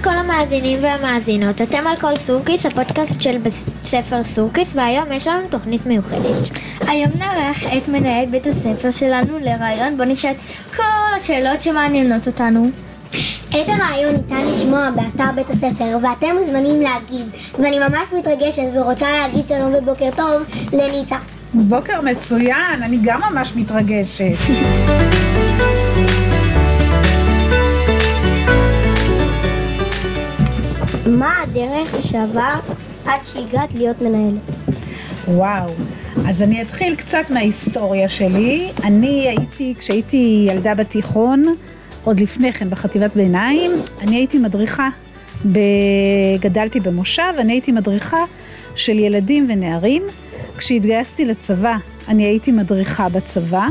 לכל המאזינים והמאזינות, אתם על כל סורקיס, הפודקאסט של בית ספר סורקיס, והיום יש לנו תוכנית מיוחדת. היום נארח את מנהלת בית הספר שלנו לרעיון בו נשאל כל השאלות שמעניינות אותנו. את הרעיון ניתן לשמוע באתר בית הספר ואתם מוזמנים להגיב ואני ממש מתרגשת ורוצה להגיד שלום ובוקר טוב לניצה. בוקר מצוין, אני גם ממש מתרגשת. מה הדרך שעבר עד שהגעת להיות מנהלת? וואו, אז אני אתחיל קצת מההיסטוריה שלי. אני הייתי, כשהייתי ילדה בתיכון, עוד לפני כן בחטיבת ביניים, אני הייתי מדריכה. גדלתי במושב, אני הייתי מדריכה של ילדים ונערים. כשהתגייסתי לצבא, אני הייתי מדריכה בצבא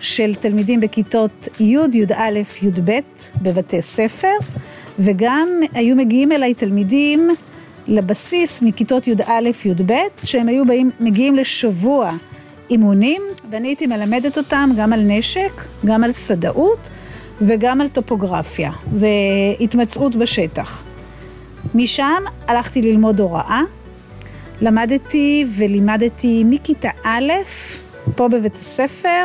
של תלמידים בכיתות י', י"א, י"ב בבתי ספר, וגם היו מגיעים אליי תלמידים לבסיס מכיתות י"א, י"ב, שהם היו באים, מגיעים לשבוע אימונים, ואני הייתי מלמדת אותם גם על נשק, גם על סדאות וגם על טופוגרפיה. זה התמצאות בשטח. משם הלכתי ללמוד הוראה. למדתי ולימדתי מכיתה א', פה בבית הספר,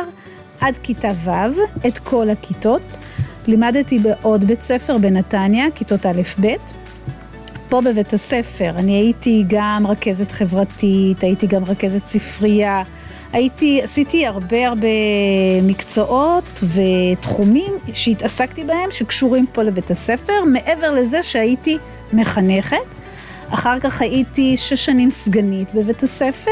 עד כיתה ו', את כל הכיתות. לימדתי בעוד בית ספר בנתניה, כיתות א'-ב'. פה בבית הספר אני הייתי גם רכזת חברתית, הייתי גם רכזת ספרייה, הייתי, עשיתי הרבה הרבה מקצועות ותחומים שהתעסקתי בהם שקשורים פה לבית הספר, מעבר לזה שהייתי מחנכת. אחר כך הייתי שש שנים סגנית בבית הספר,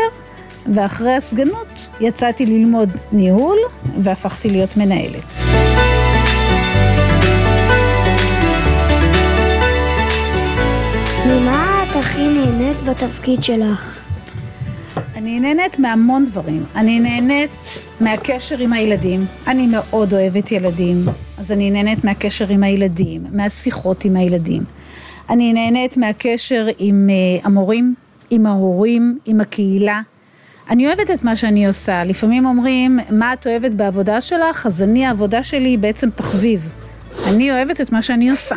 ואחרי הסגנות יצאתי ללמוד ניהול והפכתי להיות מנהלת. ממה את הכי נהנית בתפקיד שלך? אני נהנית מהמון דברים. אני נהנית מהקשר עם הילדים. אני מאוד אוהבת ילדים, אז אני נהנית מהקשר עם הילדים, מהשיחות עם הילדים. אני נהנית מהקשר עם uh, המורים, עם ההורים, עם הקהילה. אני אוהבת את מה שאני עושה. לפעמים אומרים, מה את אוהבת בעבודה שלך? אז אני, העבודה שלי היא בעצם תחביב. אני אוהבת את מה שאני עושה.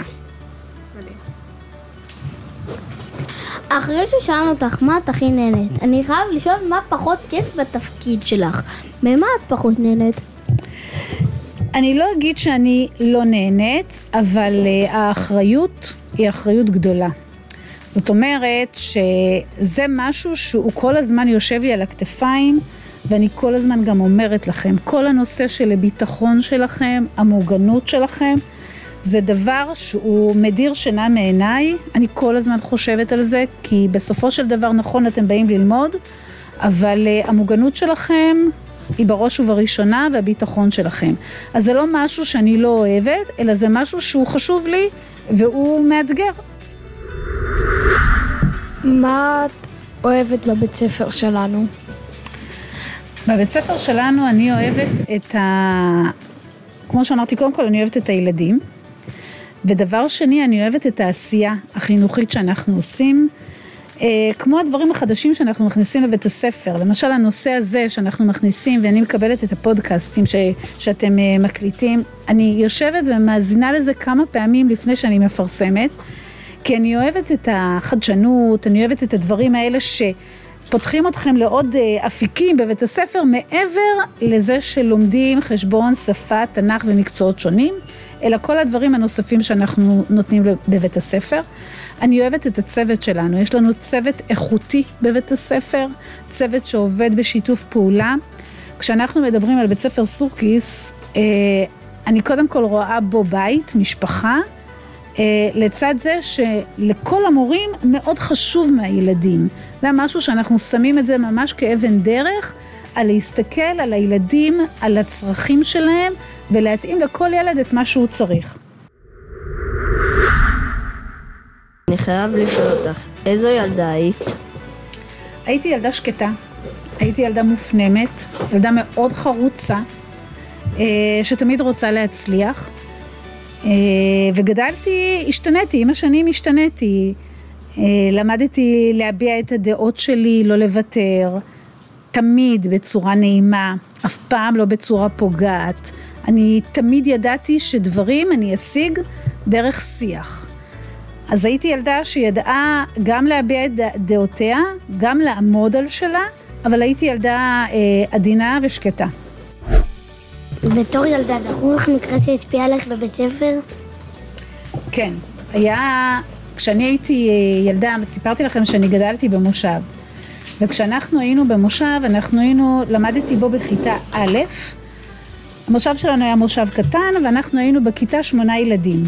אחרי ששאלנו אותך מה את הכי נהנית, אני חייב לשאול מה פחות כיף בתפקיד שלך. ממה את פחות נהנית? אני לא אגיד שאני לא נהנית, אבל uh, האחריות היא אחריות גדולה. זאת אומרת שזה משהו שהוא כל הזמן יושב לי על הכתפיים ואני כל הזמן גם אומרת לכם, כל הנושא של הביטחון שלכם, המוגנות שלכם, זה דבר שהוא מדיר שינה מעיניי, אני כל הזמן חושבת על זה, כי בסופו של דבר נכון אתם באים ללמוד, אבל uh, המוגנות שלכם היא בראש ובראשונה והביטחון שלכם. אז זה לא משהו שאני לא אוהבת, אלא זה משהו שהוא חשוב לי והוא מאתגר. מה את אוהבת בבית ספר שלנו? בבית ספר שלנו אני אוהבת את ה... כמו שאמרתי, קודם כל אני אוהבת את הילדים. ודבר שני, אני אוהבת את העשייה החינוכית שאנחנו עושים. אה, כמו הדברים החדשים שאנחנו מכניסים לבית הספר, למשל הנושא הזה שאנחנו מכניסים ואני מקבלת את הפודקאסטים ש, שאתם אה, מקליטים, אני יושבת ומאזינה לזה כמה פעמים לפני שאני מפרסמת, כי אני אוהבת את החדשנות, אני אוהבת את הדברים האלה שפותחים אתכם לעוד אה, אפיקים בבית הספר מעבר לזה שלומדים חשבון, שפה, תנ"ך ומקצועות שונים. אלא כל הדברים הנוספים שאנחנו נותנים בבית הספר. אני אוהבת את הצוות שלנו, יש לנו צוות איכותי בבית הספר, צוות שעובד בשיתוף פעולה. כשאנחנו מדברים על בית ספר סורקיס, אה, אני קודם כל רואה בו בית, משפחה, לצד זה שלכל המורים מאוד חשוב מהילדים. זה משהו שאנחנו שמים את זה ממש כאבן דרך, על להסתכל על הילדים, על הצרכים שלהם, ולהתאים לכל ילד את מה שהוא צריך. אני חייב לשאול אותך, איזו ילדה היית? הייתי ילדה שקטה, הייתי ילדה מופנמת, ילדה מאוד חרוצה, אה, שתמיד רוצה להצליח, אה, וגדלתי, השתניתי, עם השנים השתניתי, אה, למדתי להביע את הדעות שלי, לא לוותר, תמיד בצורה נעימה, אף פעם לא בצורה פוגעת. אני תמיד ידעתי שדברים אני אשיג דרך שיח. אז הייתי ילדה שידעה גם להביע את דעותיה, גם לעמוד על שלה, אבל הייתי ילדה אה, עדינה ושקטה. בתור ילדה, זכור לך מקרה שהשפיע עליך בבית ספר? כן, היה, כשאני הייתי אה, ילדה, סיפרתי לכם שאני גדלתי במושב. וכשאנחנו היינו במושב, אנחנו היינו, למדתי בו בכיתה א', המושב שלנו היה מושב קטן, ואנחנו היינו בכיתה שמונה ילדים.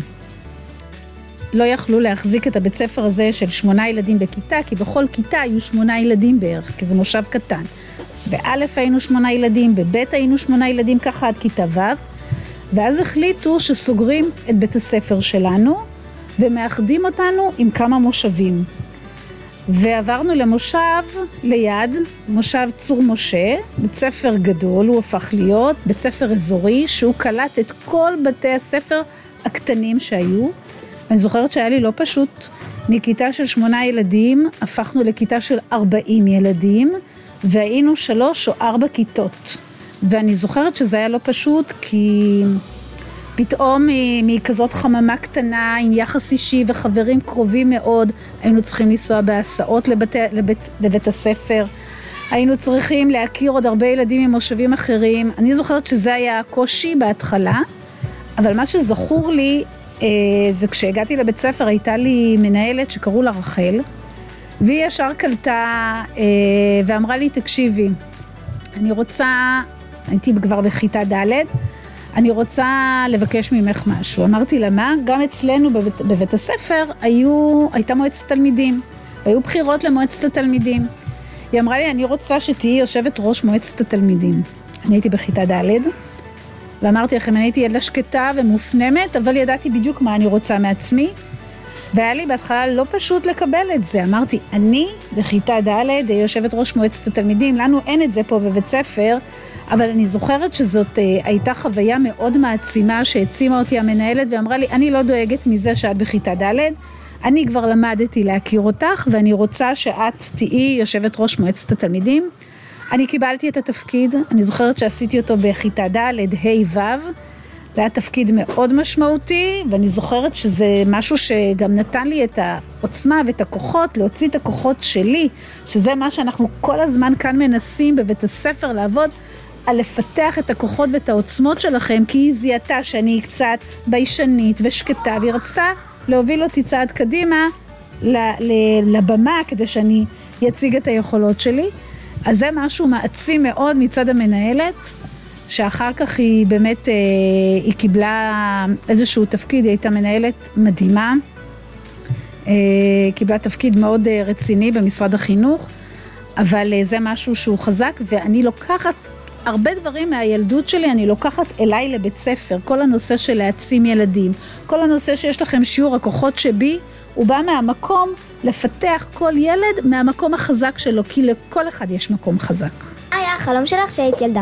לא יכלו להחזיק את הבית ספר הזה של שמונה ילדים בכיתה, כי בכל כיתה היו שמונה ילדים בערך, כי זה מושב קטן. אז באלף היינו שמונה ילדים, בבית היינו שמונה ילדים, ככה עד כיתה ו', ואז החליטו שסוגרים את בית הספר שלנו, ומאחדים אותנו עם כמה מושבים. ועברנו למושב ליד, מושב צור משה, בית ספר גדול הוא הפך להיות, בית ספר אזורי שהוא קלט את כל בתי הספר הקטנים שהיו. אני זוכרת שהיה לי לא פשוט, מכיתה של שמונה ילדים הפכנו לכיתה של ארבעים ילדים והיינו שלוש או ארבע כיתות. ואני זוכרת שזה היה לא פשוט כי פתאום מכזאת חממה קטנה עם יחס אישי וחברים קרובים מאוד היינו צריכים לנסוע בהסעות לבית, לבית, לבית הספר. היינו צריכים להכיר עוד הרבה ילדים ממושבים אחרים. אני זוכרת שזה היה הקושי בהתחלה אבל מה שזכור לי אה, זה כשהגעתי לבית ספר הייתה לי מנהלת שקראו לה רחל והיא ישר קלטה אה, ואמרה לי תקשיבי אני רוצה הייתי כבר בכיתה ד' אני רוצה לבקש ממך משהו. אמרתי לה, מה? גם אצלנו בבית, בבית הספר היו, הייתה מועצת תלמידים, והיו בחירות למועצת התלמידים. היא אמרה לי, אני רוצה שתהיי יושבת ראש מועצת התלמידים. אני הייתי בכיתה ד', ואמרתי לכם, אני הייתי ילדה שקטה ומופנמת, אבל ידעתי בדיוק מה אני רוצה מעצמי. והיה לי בהתחלה לא פשוט לקבל את זה. אמרתי, אני בכיתה ד' יושבת ראש מועצת התלמידים, לנו אין את זה פה בבית ספר, אבל אני זוכרת שזאת אה, הייתה חוויה מאוד מעצימה שהעצימה אותי המנהלת ואמרה לי, אני לא דואגת מזה שאת בכיתה ד', אני כבר למדתי להכיר אותך ואני רוצה שאת תהיי יושבת ראש מועצת התלמידים. אני קיבלתי את התפקיד, אני זוכרת שעשיתי אותו בכיתה ד', ה', ו', זה היה תפקיד מאוד משמעותי, ואני זוכרת שזה משהו שגם נתן לי את העוצמה ואת הכוחות, להוציא את הכוחות שלי, שזה מה שאנחנו כל הזמן כאן מנסים בבית הספר לעבוד, על לפתח את הכוחות ואת העוצמות שלכם, כי היא זיהתה שאני קצת ביישנית ושקטה, והיא רצתה להוביל אותי צעד קדימה לבמה כדי שאני אציג את היכולות שלי. אז זה משהו מעצים מאוד מצד המנהלת, שאחר כך היא באמת, אה, היא קיבלה איזשהו תפקיד, היא הייתה מנהלת מדהימה, אה, קיבלה תפקיד מאוד אה, רציני במשרד החינוך, אבל זה משהו שהוא חזק, ואני לוקחת הרבה דברים מהילדות שלי אני לוקחת אליי לבית ספר, כל הנושא של להעצים ילדים, כל הנושא שיש לכם שיעור הכוחות שבי, הוא בא מהמקום לפתח כל ילד מהמקום החזק שלו, כי לכל אחד יש מקום חזק. היה החלום שלך כשהיית ילדה?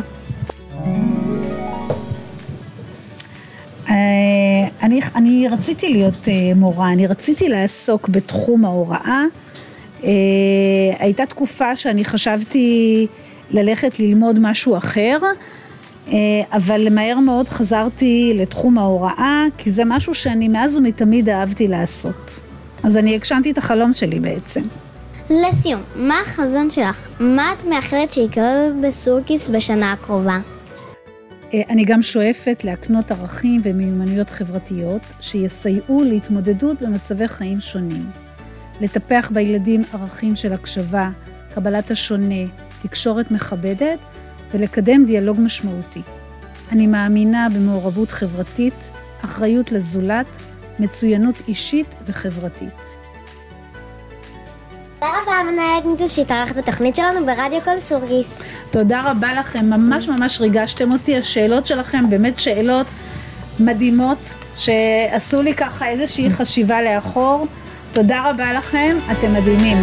אה, אני, אני רציתי להיות אה, מורה, אני רציתי לעסוק בתחום ההוראה. אה, הייתה תקופה שאני חשבתי ללכת ללמוד משהו אחר, אבל מהר מאוד חזרתי לתחום ההוראה, כי זה משהו שאני מאז ומתמיד אהבתי לעשות. אז אני הגשמתי את החלום שלי בעצם. לסיום, מה החזון שלך? מה את מאחלת שיקרה בסורקיס בשנה הקרובה? אה, אני גם שואפת להקנות ערכים ומיומנויות חברתיות שיסייעו להתמודדות במצבי חיים שונים. לטפח בילדים ערכים של הקשבה, קבלת השונה, תקשורת מכבדת ולקדם דיאלוג משמעותי. אני מאמינה במעורבות חברתית, אחריות לזולת, מצוינות אישית וחברתית. תודה רבה מנהלת ניטוס שהתארחת בתוכנית שלנו ברדיו כל סורגיס. תודה רבה לכם, ממש ממש ריגשתם אותי, השאלות שלכם באמת שאלות מדהימות שעשו לי ככה איזושהי חשיבה לאחור. תודה רבה לכם, אתם מדהימים.